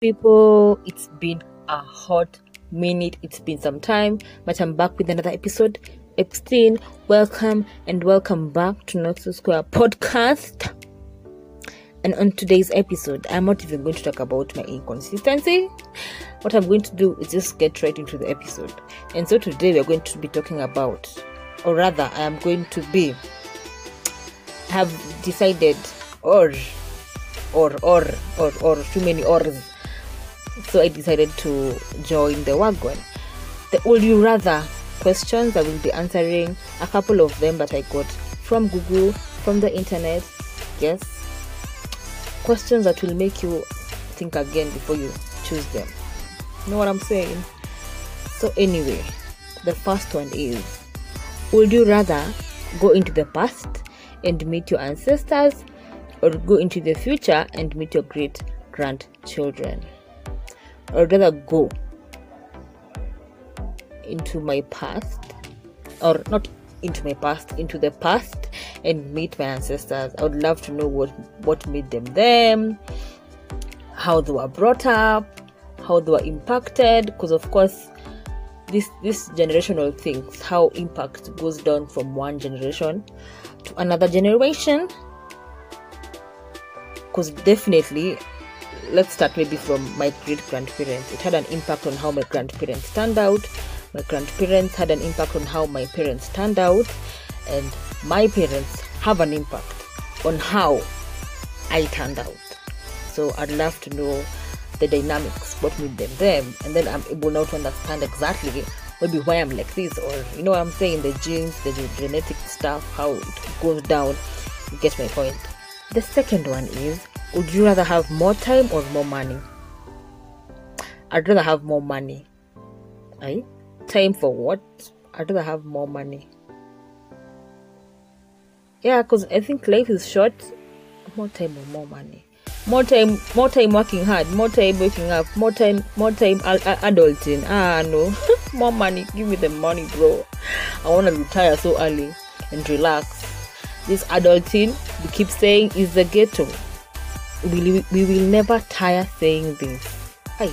people it's been a hot minute. It's been some time but i'm back with another episode. Epstein welcome and welcome back to not so square podcast. And on today's episode i'm not even going to talk about my inconsistency. What i'm going to do is just get right into the episode. And so today we're going to be talking about or rather i am going to be have decided or or or or or too many ors so i decided to join the wagon. The would you rather questions i will be answering a couple of them that i got from google from the internet. Yes. Questions that will make you think again before you choose them. You know what i'm saying? So anyway the first one is would you rather go into the past and meet your ancestors or go into the future and meet your great grandchildren. Or rather go into my past, or not into my past, into the past and meet my ancestors. I would love to know what, what made them them, how they were brought up, how they were impacted, because of course this this generational things, how impact goes down from one generation to another generation because definitely let's start maybe from my great grandparents it had an impact on how my grandparents turned out. My grandparents had an impact on how my parents turned out. And my parents have an impact on how i turned out. So i'd love to know the dynamics what made them them and then i'm able now to understand exactly maybe why i'm like this. Or you know i'm saying the genes the genetic stuff how it goes down. You get my point? The second one is Would you rather have more time or more money? I'd rather have more money. Right? Time for what? I'd rather have more money. Yeah, because I think life is short. More time or more money. More time, more time working hard, more time waking up, more time, more time adulting. Ah, no, more money. Give me the money, bro. I want to retire so early and relax this adulting we keep saying is the ghetto. We, we will never tire saying this. Aye,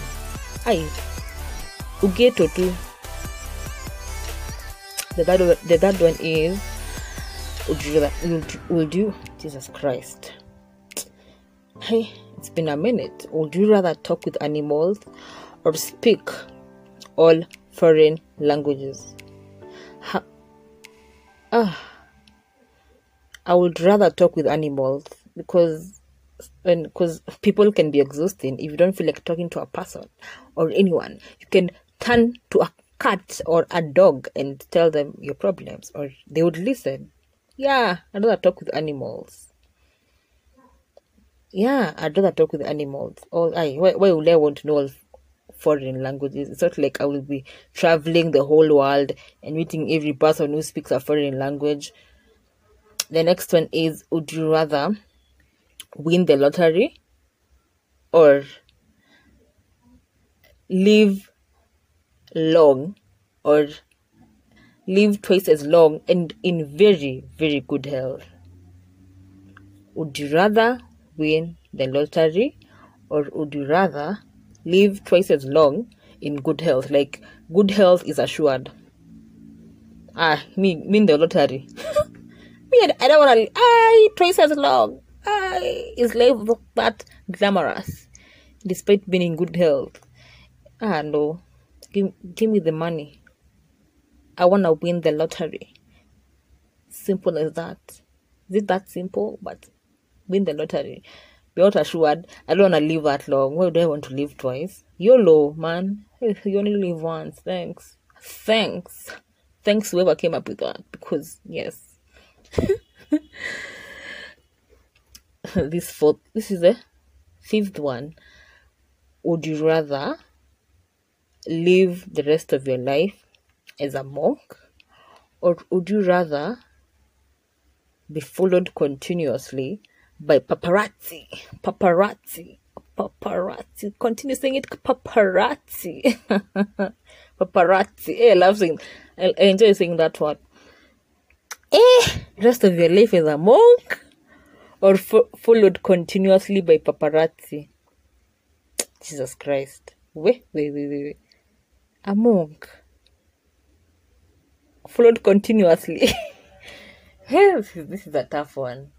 aye. Ugeto too. The third, one, the third one is would, would you Jesus Christ? Hey, it's been a minute. Would you rather talk with animals or speak all foreign languages? Ha- ah I would rather talk with animals because when because people can be exhausting if you don't feel like talking to a person or anyone. You can turn to a cat or a dog and tell them your problems or they would listen. Yeah, I'd rather talk with animals. Yeah, I'd rather talk with animals. All I why, why would I want to know all foreign languages? It's not like I will be traveling the whole world and meeting every person who speaks a foreign language the next one is Would you rather win the lottery or live long or live twice as long and in very, very good health? Would you rather win the lottery or would you rather live twice as long in good health? Like, good health is assured. Ah, me, mean the lottery. me, I don't want to. I twice as long. I is life that glamorous, despite being in good health. Ah no, give give me the money. I wanna win the lottery. Simple as that. Is it that simple? But win the lottery. Be out assured. I don't wanna live that long. Why do I want to live twice? YOLO, man. You only live once. Thanks. Thanks. Thanks whoever came up with that. Because yes this fourth this is the fifth one. Would you rather live the rest of your life as a monk or would you rather be followed continuously by paparazzi? Paparazzi paparazzi continue saying it paparazzi. Paparazzi hey, i love saying I, enjoy saying that word eh, rest of your life as a monk or fo- followed continuously by paparazzi. Jesus Christ. Wait, wait, wait, wait, wait. A monk followed continuously. hey, this is, this is a tough one.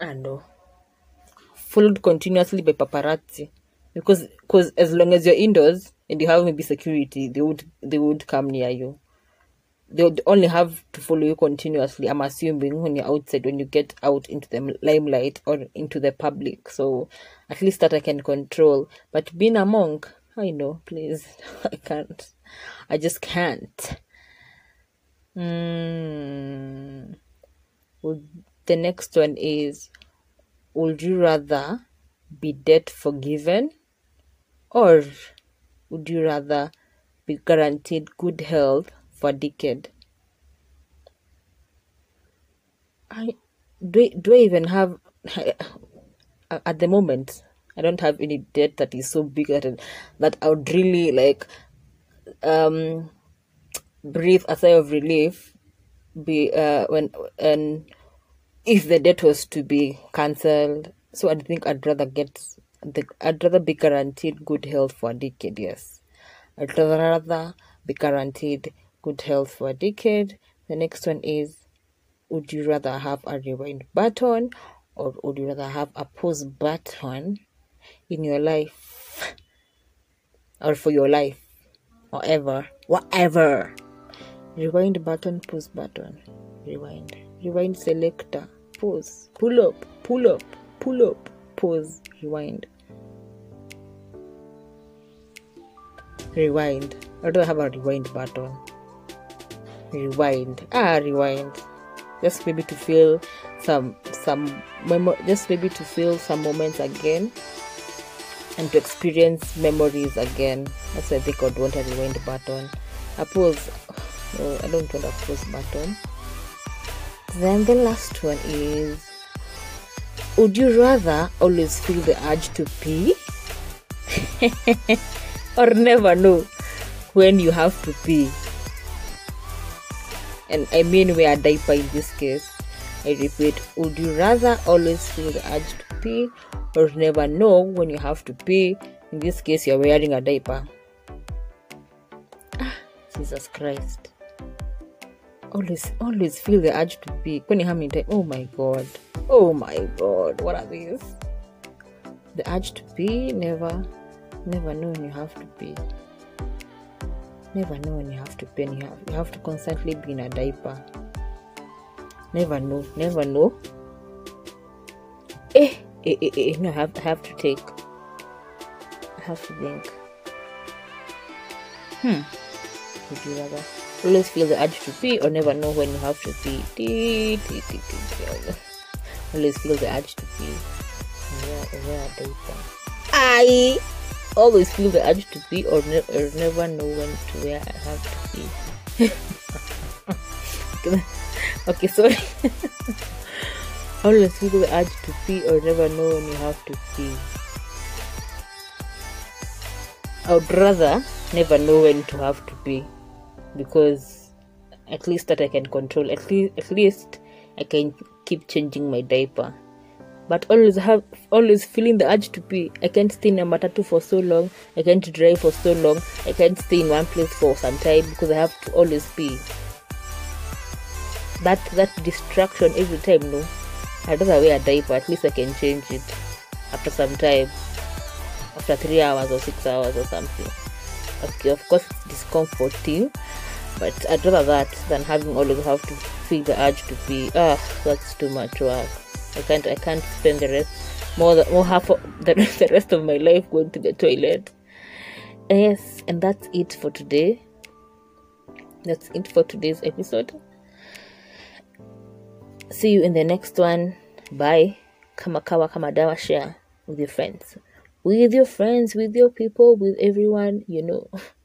I know. Oh. Followed continuously by paparazzi. Because cause as long as you're indoors and you have maybe security, they would they would come near you. They would only have to follow you continuously, I'm assuming, when you're outside, when you get out into the limelight or into the public. So at least that I can control. But being a monk, I know, please. I can't. I just can't. Mm. Well, the next one is Would you rather be debt forgiven or would you rather be guaranteed good health for a decade? I do, do I even have at the moment I don't have any debt that is so big that that I would really like um breathe a sigh of relief be uh when and if the debt was to be cancelled so i think i'd rather get the i'd rather be guaranteed good health for a decade yes i'd rather be guaranteed good health for a decade. The next one is would you rather have a rewind button or would you rather have a pause button in your life or for your life? Or ever whatever. Rewind button pause button. Rewind. Rewind selector. Pause. Pull up. Pull up. Pull up. Pause. Rewind. Rewind. I don't have a rewind button rewind. Ah rewind. Just maybe to feel some some memo just maybe to feel some moments again and to experience memories again. That's why think i'd want a rewind button. A pause. No i don't want a pause button. Then the last one is would you rather always feel the urge to pee or never know when you have to pee and I mean wear a diaper in this case. I repeat, would you rather always feel the urge to pee or never know when you have to pee? In this case, you're wearing a diaper. Ah, Jesus Christ. Always, always feel the urge to pee. When how many times? Oh my God. Oh my God. What are these? The urge to pee, never, never know when you have to pee never know when you have to pee you have, you have to constantly be in a diaper. Never know never know. Eh eh eh, eh no I have, I have to take. I have to think hmm. Would you rather always feel the urge to pee or never know when you have to pee? Tee, tee, tee, tee. always feel the urge to pee. Wear a diaper always feel the urge to pee or, ne- or never know when to where I have to pee. okay, sorry. always feel the urge to pee or never know when you have to pee. I would rather never know when to have to pee because at least that I can control. At least, at least I can keep changing my diaper but always have always feeling the urge to pee. I can't stay in a matatu for so long. I can't drive for so long. I can't stay in one place for some time because I have to always pee. That that distraction every time, no. I'd rather wear a diaper. At least I can change it after some time, after three hours or six hours or something. Okay, of course it's discomforting, but I'd rather that than having always have to feel the urge to pee. Ah, that's too much work. I can't I can't spend the rest more than more half of the, the rest of my life going to the toilet. Yes, and that's it for today. That's it for today's episode. See you in the next one. Bye. Kamakawa Kamadawa share with your friends. With your friends, with your people, with everyone, you know.